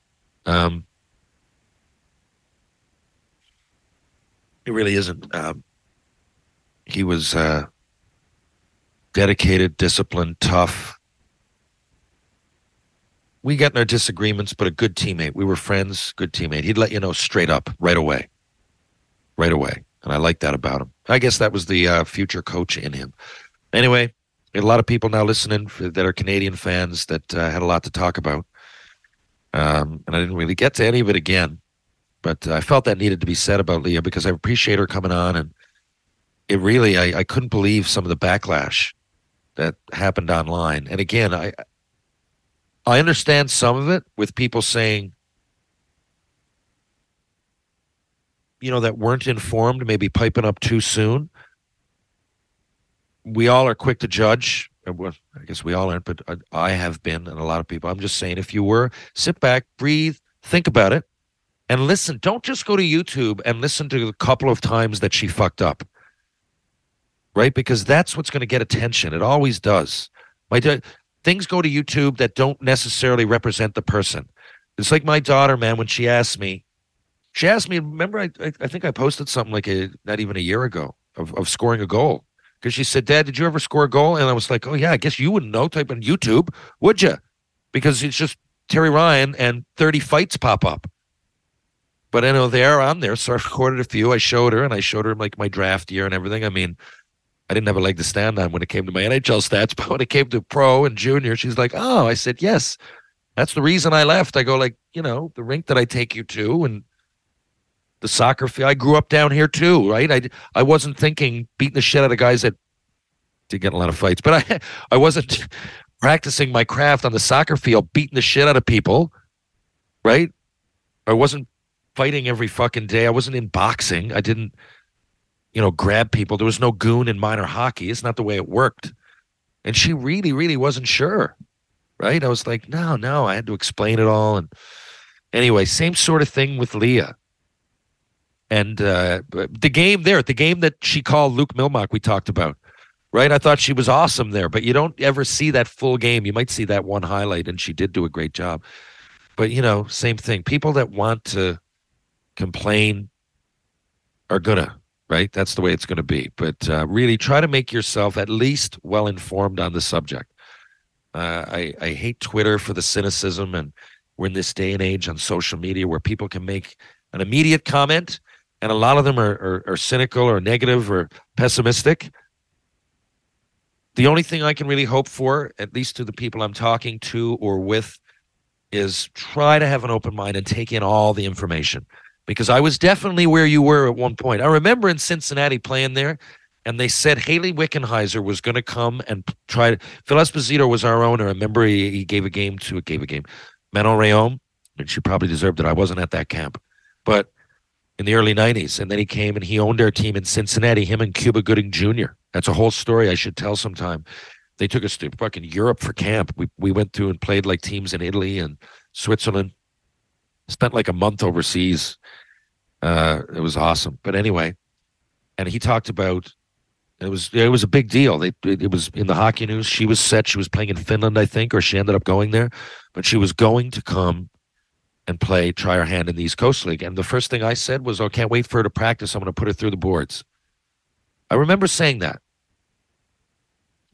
Um, it really isn't. Um, he was uh, dedicated, disciplined, tough. We got in our disagreements, but a good teammate. We were friends, good teammate. He'd let you know straight up, right away, right away, and I like that about him. I guess that was the uh, future coach in him. Anyway, a lot of people now listening for, that are Canadian fans that uh, had a lot to talk about, um, and I didn't really get to any of it again, but I felt that needed to be said about Leah because I appreciate her coming on, and it really I, I couldn't believe some of the backlash that happened online. And again, I I understand some of it with people saying, you know, that weren't informed, maybe piping up too soon. We all are quick to judge. Uh, well, I guess we all aren't, but I have been, and a lot of people. I'm just saying, if you were, sit back, breathe, think about it, and listen. Don't just go to YouTube and listen to the couple of times that she fucked up, right? Because that's what's going to get attention. It always does. My things go to YouTube that don't necessarily represent the person. It's like my daughter, man, when she asked me, she asked me, remember, I, I, I think I posted something like a, not even a year ago of, of scoring a goal. Because she said, Dad, did you ever score a goal? And I was like, oh, yeah, I guess you wouldn't know. Type in YouTube, would you? Because it's just Terry Ryan and 30 fights pop up. But I know they are on there. So I <laughs> recorded a few. I showed her and I showed her like my draft year and everything. I mean, I didn't have a leg to stand on when it came to my NHL stats, <laughs> but when it came to pro and junior, she's like, "Oh," I said, "Yes." That's the reason I left. I go like, you know, the rink that I take you to, and the soccer field. I grew up down here too, right? I I wasn't thinking beating the shit out of guys that did get a lot of fights, but I <laughs> I wasn't <laughs> practicing my craft on the soccer field, beating the shit out of people, right? I wasn't fighting every fucking day. I wasn't in boxing. I didn't you know, grab people. There was no goon in minor hockey. It's not the way it worked. And she really, really wasn't sure. Right. I was like, no, no, I had to explain it all. And anyway, same sort of thing with Leah. And uh, the game there, the game that she called Luke Milmock, we talked about, right? I thought she was awesome there, but you don't ever see that full game. You might see that one highlight, and she did do a great job. But, you know, same thing. People that want to complain are to right? That's the way it's going to be. But uh, really try to make yourself at least well informed on the subject. Uh, I, I hate Twitter for the cynicism, and we're in this day and age on social media where people can make an immediate comment, and a lot of them are, are, are cynical or negative or pessimistic. The only thing I can really hope for, at least to the people I'm talking to or with, is try to have an open mind and take in all the information because I was definitely where you were at one point. I remember in Cincinnati playing there, and they said Hayley Wickenheiser was going to come and try to. Phil Esposito was our owner. I remember he, he gave a game to gave a game, Manon Rhéaume, and she probably deserved it. I wasn't at that camp, but in the early '90s, and then he came and he owned our team in Cincinnati. Him and Cuba Gooding Jr. That's a whole story I should tell sometime. They took us to fucking Europe for camp. We we went through and played like teams in Italy and Switzerland. Spent like a month overseas uh, it was awesome. But anyway, and he talked about it was it was a big deal. They, it, it was in the hockey news. She was set. She was playing in Finland, I think, or she ended up going there. But she was going to come and play, try her hand in the East Coast League. And the first thing I said was, "Oh, can't wait for her to practice. I'm going to put her through the boards." I remember saying that,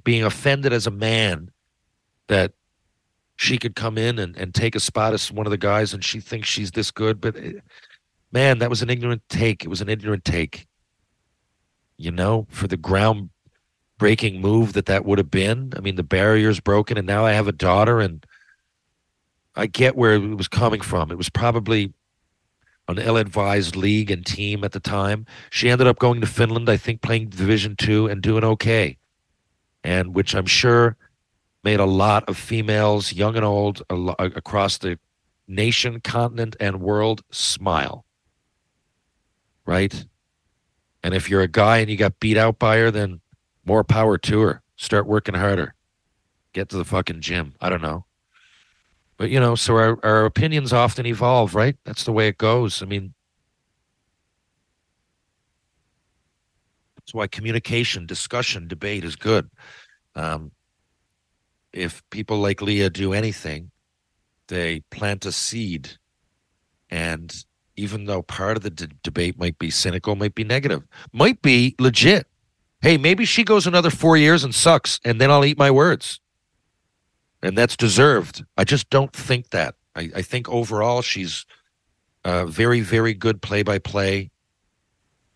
being offended as a man that she could come in and, and take a spot as one of the guys and she thinks she's this good. But eh, man, that was an ignorant take. It was an ignorant take. You know, for the ground breaking move that that would have been. I mean, the barrier's broken, and now I have a daughter, and I get where it was coming from. It was probably an ill-advised league and team at the time. She ended up going to Finland, I think, playing Division Two and doing okay, and which I'm sure made a lot of females, young and old, across the nation, continent, and world smile. Right? And if you're a guy and you got beat out by her, then more power to her. Start working harder. Get to the fucking gym. I don't know. But you know, so our, our opinions often evolve, right? That's the way it goes. I mean, that's why communication, discussion, debate is good. Um, if people like Leah do anything, they plant a seed. And even though part of the d- debate might be cynical, might be negative, might be legit. Hey, maybe she goes another four years and sucks, and then I'll eat my words. And that's deserved. I just don't think that. I, I think overall she's very, very good play by play.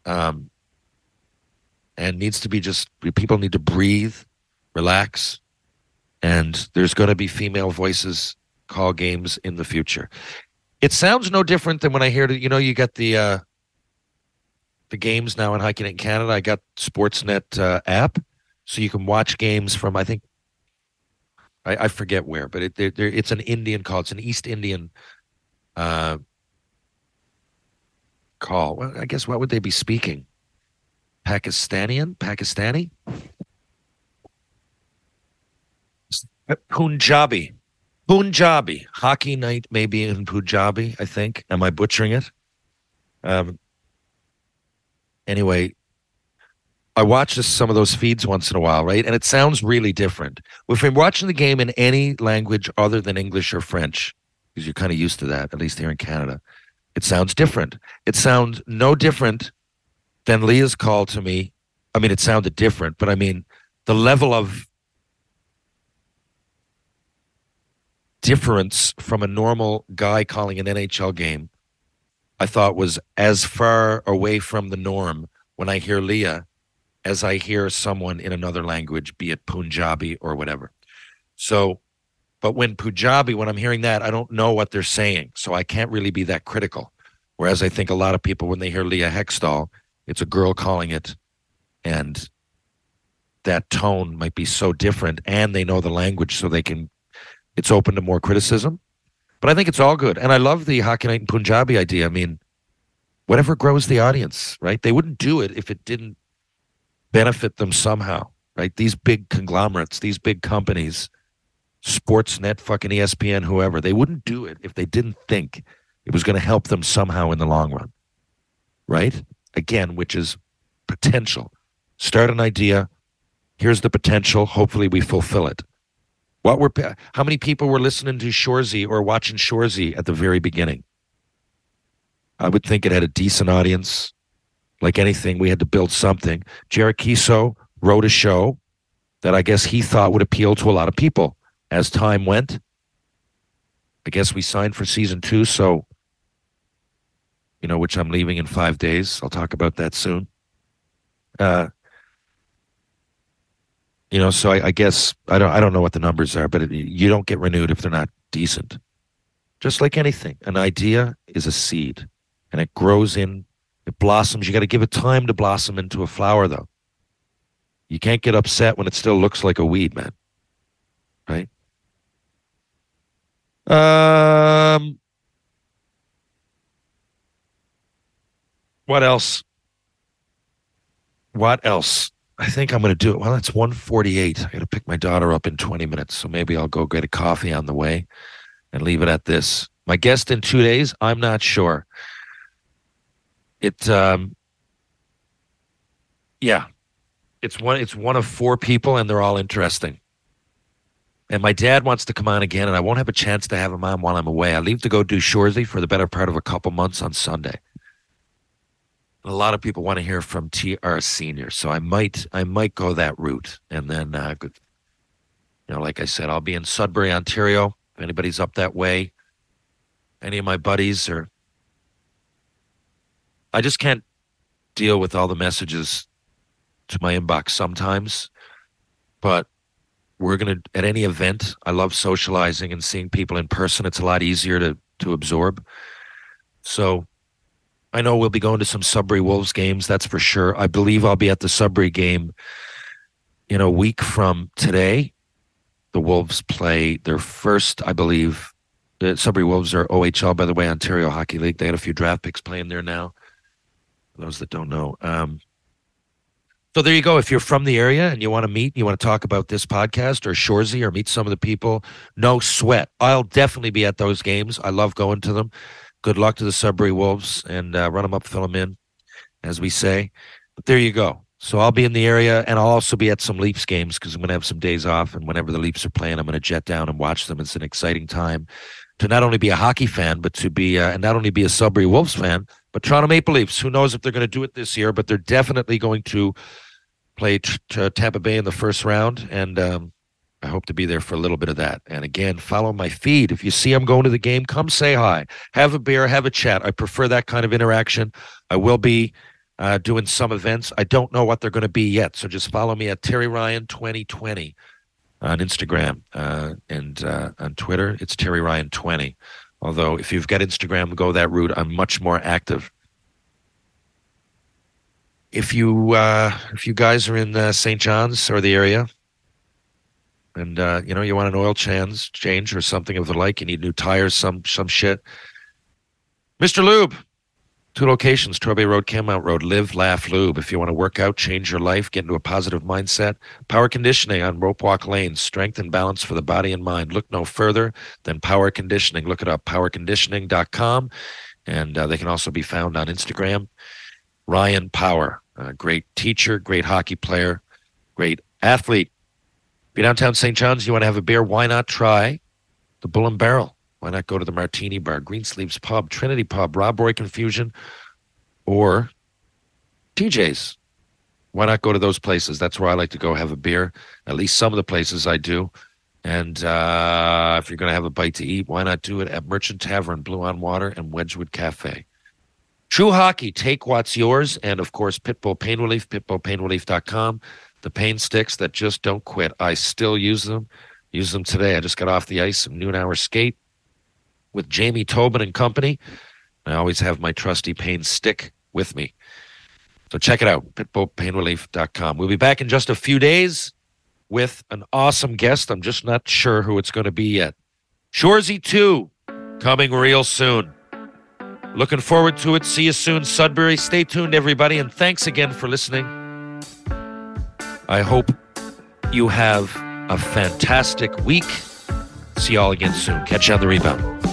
Um, and needs to be just people need to breathe, relax, and there's going to be female voices call games in the future. It sounds no different than when I hear that. You know, you got the uh, the games now in hiking in Canada. I got Sportsnet uh, app, so you can watch games from I think I, I forget where, but it, it's an Indian call. It's an East Indian uh, call. Well, I guess what would they be speaking? Pakistanian, Pakistani, Punjabi, Punjabi. Hockey night maybe in Punjabi. I think. Am I butchering it? Um. Anyway, I watch some of those feeds once in a while, right? And it sounds really different. If I'm watching the game in any language other than English or French, because you're kind of used to that, at least here in Canada, it sounds different. It sounds no different than Leah's call to me. I mean, it sounded different, but I mean, the level of difference from a normal guy calling an NHL game, I thought was as far away from the norm when I hear Leah as I hear someone in another language, be it Punjabi or whatever. So, but when Punjabi, when I'm hearing that, I don't know what they're saying. So I can't really be that critical. Whereas I think a lot of people, when they hear Leah Hextall, it's a girl calling it, and that tone might be so different, and they know the language, so they can, it's open to more criticism. But I think it's all good. And I love the Hockey Night in Punjabi idea. I mean, whatever grows the audience, right? They wouldn't do it if it didn't benefit them somehow, right? These big conglomerates, these big companies, Sportsnet, fucking ESPN, whoever, they wouldn't do it if they didn't think it was going to help them somehow in the long run, right? Again, which is potential. Start an idea. Here's the potential. Hopefully, we fulfill it. What were how many people were listening to Shoresy or watching Shoresy at the very beginning? I would think it had a decent audience like anything, we had to build something. Jared Keeso wrote a show that I guess he thought would appeal to a lot of people. As time went, I guess we signed for season two, so you know, which I'm leaving in five days. I'll talk about that soon. Uh, you know, so I, I guess I don't I don't know what the numbers are, but it, you don't get renewed if they're not decent. Just like anything, an idea is a seed, and it grows in it blossoms. You got to give it time to blossom into a flower, though. You can't get upset when it still looks like a weed, man. Right? Um, what else? What else? I think I'm going to do it. Well, it's 148. I got to pick my daughter up in 20 minutes, so maybe I'll go get a coffee on the way and leave it at this. My guest in two days, I'm not sure it um yeah. It's one it's one of four people and they're all interesting. And my dad wants to come on again and i won't have a chance to have him on while i'm away. I leave to go do shoresy for the better part of a couple months on sunday. A lot of people want to hear from tr senior so i might i might go that route. And then uh, you know like i said i'll be in sudbury ontario. If anybody's up that way, any of my buddies or I just can't deal with all the messages to my inbox sometimes. But we're gonna at any event. I love socializing and seeing people in person. It's a lot easier to to absorb. So I know we'll be going to some Sudbury Wolves games, that's for sure. I believe I'll be at the Sudbury game in a week from today. The Wolves play their first, I believe. Uh, the Sudbury Wolves are OHL, by the way, Ontario Hockey League. They had a few draft picks playing there now. Those that don't know. Um, so there you go. If you're from the area and you want to meet, you want to talk about this podcast or Shoresy or meet some of the people, no sweat. I'll definitely be at those games. I love going to them. Good luck to the Sudbury Wolves and uh, run them up, fill them in, as we say. But there you go. So I'll be in the area and I'll also be at some Leafs games because I'm going to have some days off. And whenever the Leafs are playing, I'm going to jet down and watch them. It's an exciting time to not only be a hockey fan, but to be, uh, and not only be a Sudbury Wolves fan, but Toronto Maple Leafs. Who knows if they're going to do it this year, but they're definitely going to play t- t- Tampa Bay in the first round. And, um, I hope to be there for a little bit of that. And again, follow my feed. If you see I'm going to the game, come say hi, have a beer, have a chat. I prefer that kind of interaction. I will be uh, doing some events. I don't know what they're going to be yet. So just follow me at Terry Ryan 2020 on Instagram uh, and uh, on Twitter. It's Terry Ryan 20. Although if you've got Instagram, go that route. I'm much more active. If you uh, if you guys are in St. John's or the area, and you know you want an oil change change or something of the like, you need new tires, some some shit. Mr. Lube, two locations: Torbay Road, Kenmount Road. Live, laugh, lube. If you want to work out, change your life, get into a positive mindset. Power conditioning on Rope Walk Lane, strength and balance for the body and mind. Look no further than Power Conditioning. Look it up, powerconditioning.com, and uh, they can also be found on Instagram. Ryan Power, great teacher, great hockey player, great athlete. If you're downtown St. John's, you want to have a beer, why not try the Bull and Barrel? Why not go to the Martini Bar, Greensleeves Pub, Trinity Pub, Rob Roy Confusion, or TJ's? Why not go to those places? That's where I like to go have a beer. At least some of the places I do. And uh, if you're going to have a bite to eat, why not do it at Merchant Tavern, Blue on Water, and Wedgwood Cafe? True Hockey, take what's yours. And of course, Pitbull Pain Relief, pitbullpainrelief.com. The pain sticks that just don't quit. I still use them. Use them today. I just got off the ice, noon hour skate with Jamie Tobin and company. I always have my trusty pain stick with me. So check it out, pitbullpainrelief.com. We'll be back in just a few days with an awesome guest. I'm just not sure who it's going to be yet. Shoresy 2 coming real soon. Looking forward to it. See you soon, Sudbury. Stay tuned, everybody, and thanks again for listening. I hope you have a fantastic week. See y'all again soon. Catch you on the rebound.